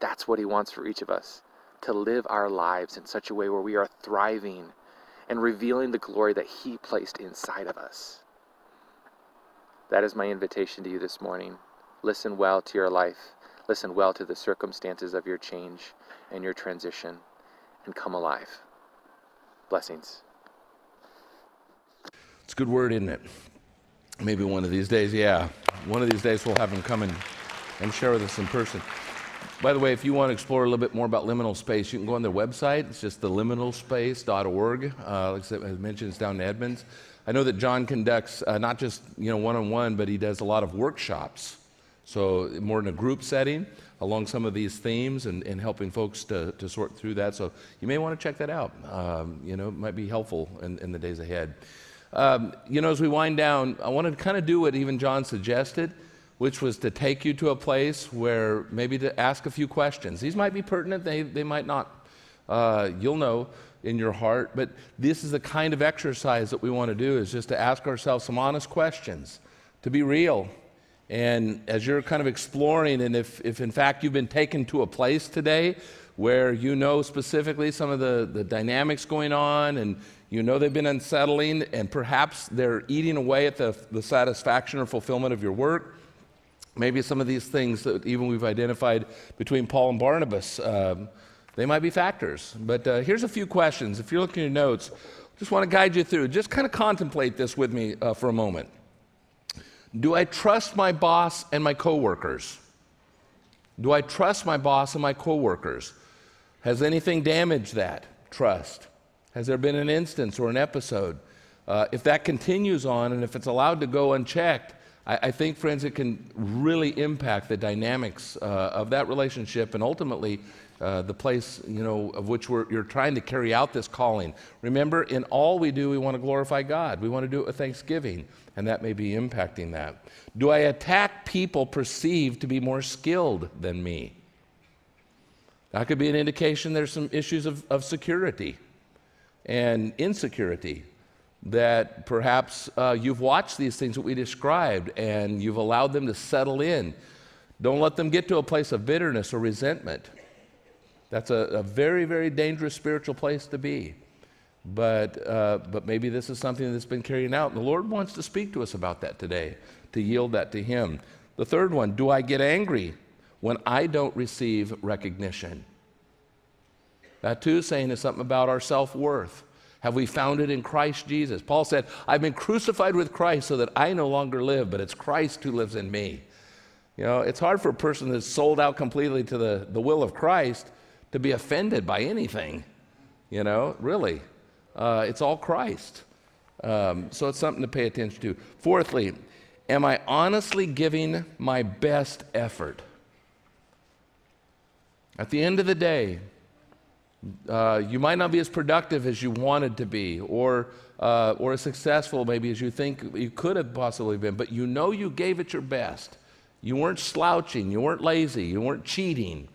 That's what He wants for each of us to live our lives in such a way where we are thriving and revealing the glory that He placed inside of us. That is my invitation to you this morning. Listen well to your life, listen well to the circumstances of your change and your transition, and come alive. Blessings. It's a good word, isn't it? Maybe one of these days, yeah. One of these days we'll have him come and, and share with us in person. By the way, if you want to explore a little bit more about liminal space, you can go on their website. It's just the liminalspace.org. Uh, like I mentioned, it's down in Edmonds. I know that John conducts uh, not just you know one-on-one, but he does a lot of workshops. So more in a group setting along some of these themes and, and helping folks to, to sort through that. So you may want to check that out. Um, you know, it might be helpful in, in the days ahead. Um, you know, as we wind down, I want to kind of do what even John suggested which was to take you to a place where maybe to ask a few questions. These might be pertinent, they, they might not. Uh, you'll know in your heart, but this is the kind of exercise that we want to do is just to ask ourselves some honest questions, to be real. And as you're kind of exploring, and if, if in fact you've been taken to a place today where you know specifically some of the, the dynamics going on and you know they've been unsettling and perhaps they're eating away at the, the satisfaction or fulfillment of your work, Maybe some of these things that even we've identified between Paul and Barnabas, um, they might be factors. But uh, here's a few questions. If you're looking at your notes, just want to guide you through. Just kind of contemplate this with me uh, for a moment. Do I trust my boss and my coworkers? Do I trust my boss and my coworkers? Has anything damaged that trust? Has there been an instance or an episode? Uh, if that continues on and if it's allowed to go unchecked, I, I think, friends, it can really impact the dynamics uh, of that relationship and ultimately uh, the place you know of which you're trying to carry out this calling. Remember in all we do we want to glorify god. We want to do it with thanksgiving and that may be impacting that. Do i attack people perceived to be more skilled than me? That could be an indication there's some issues of, of security and insecurity that perhaps uh, you've watched these things that we described and you've allowed them to settle in. Don't let them get to a place of bitterness or resentment. That's a, a very, very dangerous spiritual place to be. But, uh, but maybe this is something that's been carrying out. And the Lord wants to speak to us about that today, to yield that to Him. The third one do I get angry when I don't receive recognition? That too is saying is something about our self worth. Have we found it in Christ Jesus? Paul said, I've been crucified with Christ so that I no longer live, but it's Christ who lives in me. You know, it's hard for a person that's sold out completely to the, the will of Christ to be offended by anything. You know, really. Uh, it's all Christ. Um, so it's something to pay attention to. Fourthly, am I honestly giving my best effort? At the end of the day, uh, you might not be as productive as you wanted to be, or, uh, or as successful maybe as you think you could have possibly been, but you know you gave it your best. You weren't slouching, you weren't lazy, you weren't cheating.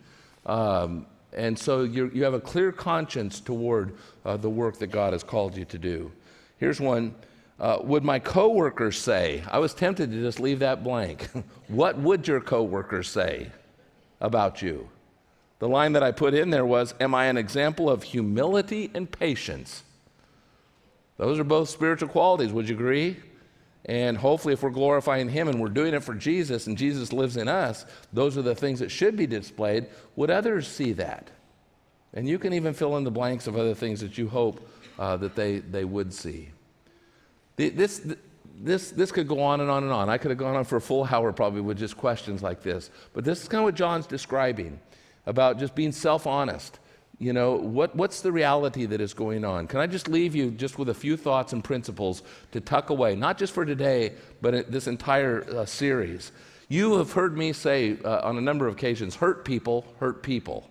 Um, and so you have a clear conscience toward uh, the work that God has called you to do. Here's one. Uh, would my coworkers say? I was tempted to just leave that blank. *laughs* what would your coworkers say about you? The line that I put in there was, Am I an example of humility and patience? Those are both spiritual qualities, would you agree? And hopefully, if we're glorifying Him and we're doing it for Jesus and Jesus lives in us, those are the things that should be displayed. Would others see that? And you can even fill in the blanks of other things that you hope uh, that they, they would see. This, this, this could go on and on and on. I could have gone on for a full hour probably with just questions like this. But this is kind of what John's describing about just being self honest. You know, what, what's the reality that is going on? Can I just leave you just with a few thoughts and principles to tuck away, not just for today, but this entire uh, series? You have heard me say uh, on a number of occasions hurt people hurt people.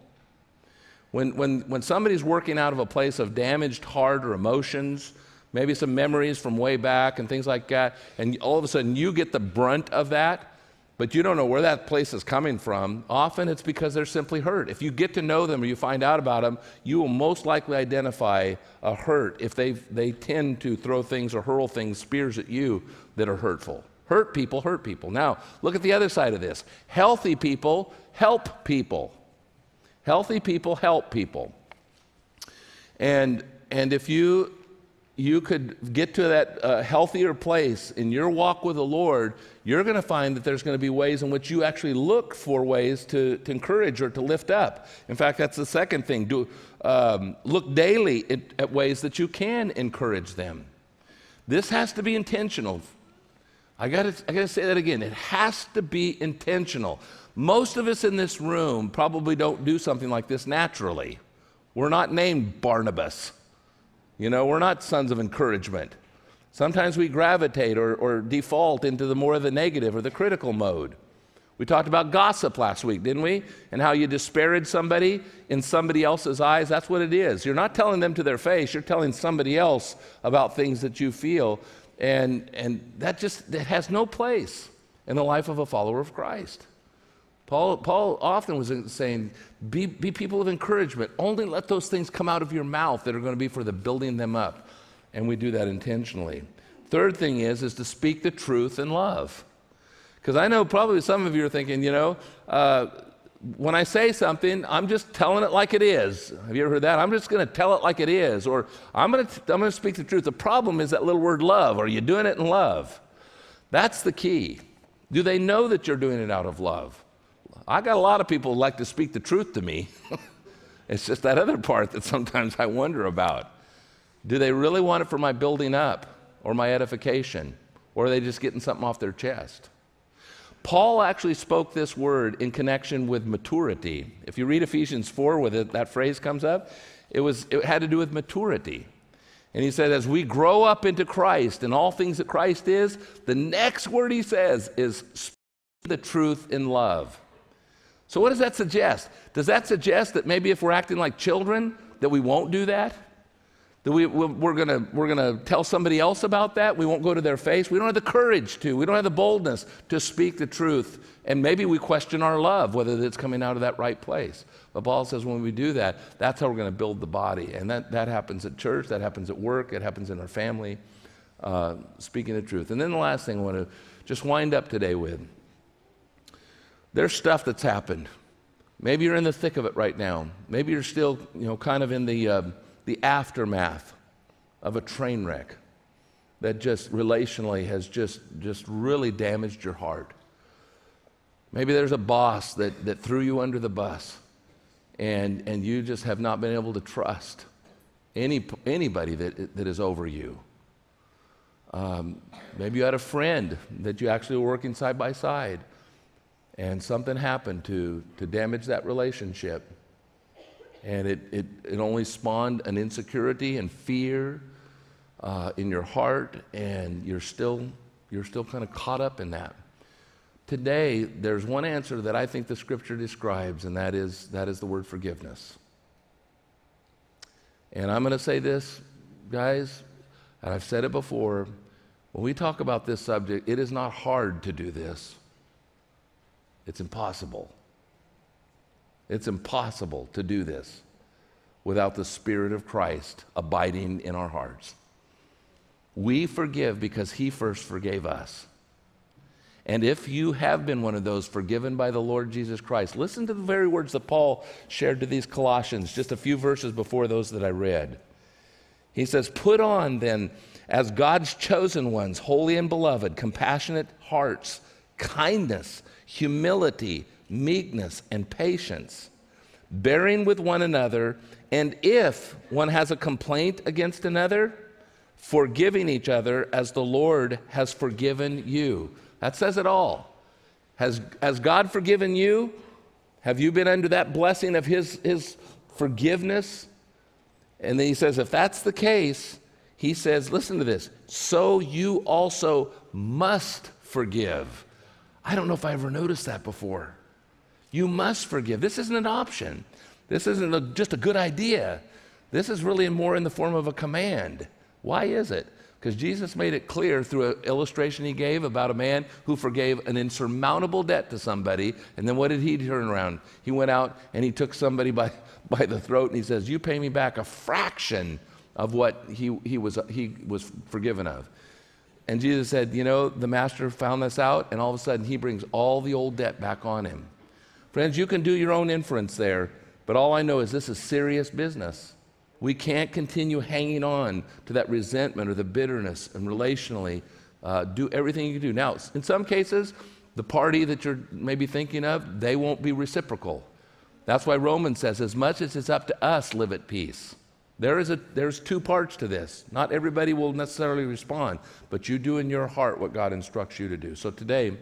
When, when, when somebody's working out of a place of damaged heart or emotions, maybe some memories from way back and things like that, and all of a sudden you get the brunt of that, but you don't know where that place is coming from, often it's because they're simply hurt. If you get to know them or you find out about them, you will most likely identify a hurt if they, they tend to throw things or hurl things, spears at you that are hurtful. Hurt people hurt people. Now, look at the other side of this. Healthy people help people. Healthy people help people. And, and if you you could get to that uh, healthier place in your walk with the Lord, you're going to find that there's going to be ways in which you actually look for ways to, to encourage or to lift up. In fact, that's the second thing. Do, um, look daily at, at ways that you can encourage them. This has to be intentional. I got I to say that again. It has to be intentional. Most of us in this room probably don't do something like this naturally. We're not named Barnabas. You know, we're not sons of encouragement. Sometimes we gravitate or, or default into the more of the negative or the critical mode. We talked about gossip last week, didn't we? And how you disparage somebody in somebody else's eyes. That's what it is. You're not telling them to their face, you're telling somebody else about things that you feel. And, and that just that has no place in the life of a follower of Christ. Paul, Paul often was saying, be, be people of encouragement. Only let those things come out of your mouth that are going to be for the building them up. And we do that intentionally. Third thing is, is to speak the truth in love. Because I know probably some of you are thinking, you know, uh, when I say something, I'm just telling it like it is. Have you ever heard that? I'm just going to tell it like it is. Or I'm going to I'm going to speak the truth. The problem is that little word love. Are you doing it in love? That's the key. Do they know that you're doing it out of love? I got a lot of people who like to speak the truth to me. *laughs* it's just that other part that sometimes I wonder about. Do they really want it for my building up or my edification? Or are they just getting something off their chest? Paul actually spoke this word in connection with maturity. If you read Ephesians 4, where that phrase comes up, it, was, it had to do with maturity. And he said, as we grow up into Christ and all things that Christ is, the next word he says is speak the truth in love. So, what does that suggest? Does that suggest that maybe if we're acting like children, that we won't do that? That we, we're going we're gonna tell somebody else about that? We won't go to their face? We don't have the courage to. We don't have the boldness to speak the truth. And maybe we question our love, whether it's coming out of that right place. But Paul says when we do that, that's how we're going to build the body. And that, that happens at church, that happens at work, it happens in our family, uh, speaking the truth. And then the last thing I want to just wind up today with there's stuff that's happened. Maybe you're in the thick of it right now. Maybe you're still, you know, kind of in the, uh, the aftermath of a train wreck that just relationally has just, just really damaged your heart. Maybe there's a boss that, that threw you under the bus and, and you just have not been able to trust any, anybody that, that is over you. Um, maybe you had a friend that you actually were working side by side and something happened to, to damage that relationship. And it, it, it only spawned an insecurity and fear uh, in your heart, and you're still, you're still kind of caught up in that. Today, there's one answer that I think the scripture describes, and that is, that is the word forgiveness. And I'm going to say this, guys, and I've said it before. When we talk about this subject, it is not hard to do this. It's impossible. It's impossible to do this without the Spirit of Christ abiding in our hearts. We forgive because He first forgave us. And if you have been one of those forgiven by the Lord Jesus Christ, listen to the very words that Paul shared to these Colossians just a few verses before those that I read. He says, Put on then, as God's chosen ones, holy and beloved, compassionate hearts, kindness humility, meekness, and patience, bearing with one another, and if one has a complaint against another, forgiving each other as the Lord has forgiven you. That says it all. Has, has God forgiven you? Have you been under that blessing of his, his forgiveness? And then he says, if that's the case, he says, listen to this, so you also must forgive. I don't know if I ever noticed that before. You must forgive. This isn't an option. This isn't a, just a good idea. This is really more in the form of a command. Why is it? Because Jesus made it clear through an illustration he gave about a man who forgave an insurmountable debt to somebody. And then what did he turn around? He went out and he took somebody by, *laughs* by the throat and he says, You pay me back a fraction of what he, he, was, he was forgiven of. And Jesus said, You know, the master found this out, and all of a sudden he brings all the old debt back on him. Friends, you can do your own inference there, but all I know is this is serious business. We can't continue hanging on to that resentment or the bitterness and relationally uh, do everything you can do. Now, in some cases, the party that you're maybe thinking of, they won't be reciprocal. That's why Romans says, as much as it's up to us, live at peace. There is a, there's two parts to this. Not everybody will necessarily respond, but you do in your heart what God instructs you to do. So today,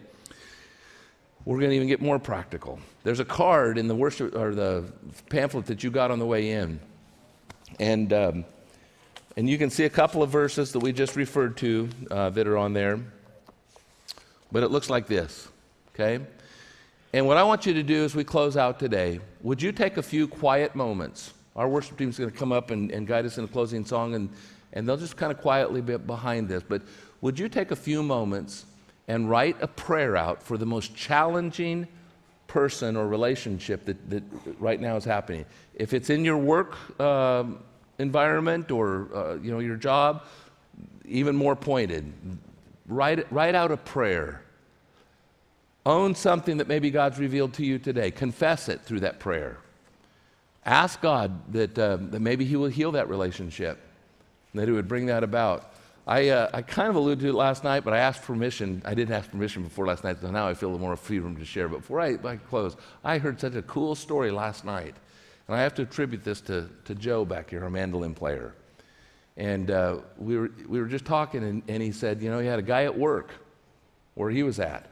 we're going to even get more practical. There's a card in the worship or the pamphlet that you got on the way in, and um, and you can see a couple of verses that we just referred to uh, that are on there. But it looks like this, okay? And what I want you to do as we close out today, would you take a few quiet moments? Our worship team is going to come up and, and guide us in a closing song, and, and they'll just kind of quietly be behind this. But would you take a few moments and write a prayer out for the most challenging person or relationship that, that right now is happening? If it's in your work uh, environment or uh, you know, your job, even more pointed, write, write out a prayer. Own something that maybe God's revealed to you today. Confess it through that prayer. Ask God that, uh, that maybe He will heal that relationship, that He would bring that about. I, uh, I kind of alluded to it last night, but I asked permission. I didn't ask permission before last night, so now I feel more freedom to share. But before I, I close, I heard such a cool story last night. And I have to attribute this to, to Joe back here, our mandolin player. And uh, we, were, we were just talking, and, and he said, You know, he had a guy at work where he was at.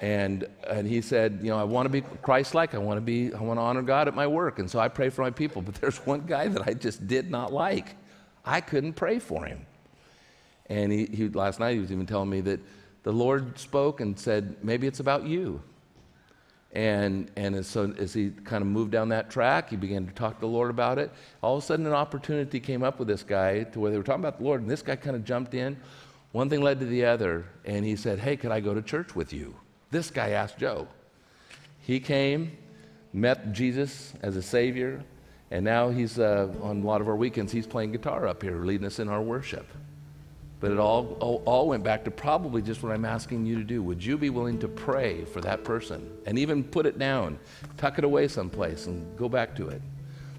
And, and he said, You know, I want to be Christ like. I want to be, I want to honor God at my work. And so I pray for my people. But there's one guy that I just did not like. I couldn't pray for him. And he, he, last night he was even telling me that the Lord spoke and said, maybe it's about you. And, and as, so as he kind of moved down that track, he began to talk to the Lord about it. All of a sudden, an opportunity came up with this guy to where they were talking about the Lord, and this guy kind of jumped in. One thing led to the other, and he said, Hey, could I go to church with you? This guy asked Joe. He came, met Jesus as a Savior, and now he's uh, on a lot of our weekends, he's playing guitar up here, leading us in our worship. But it all, all, went back to probably just what I'm asking you to do. Would you be willing to pray for that person and even put it down, tuck it away someplace, and go back to it?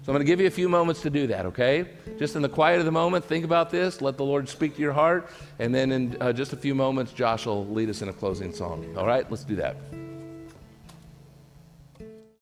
So I'm going to give you a few moments to do that, okay? Just in the quiet of the moment, think about this, let the Lord speak to your heart, and then in uh, just a few moments, Josh will lead us in a closing song. All right, let's do that.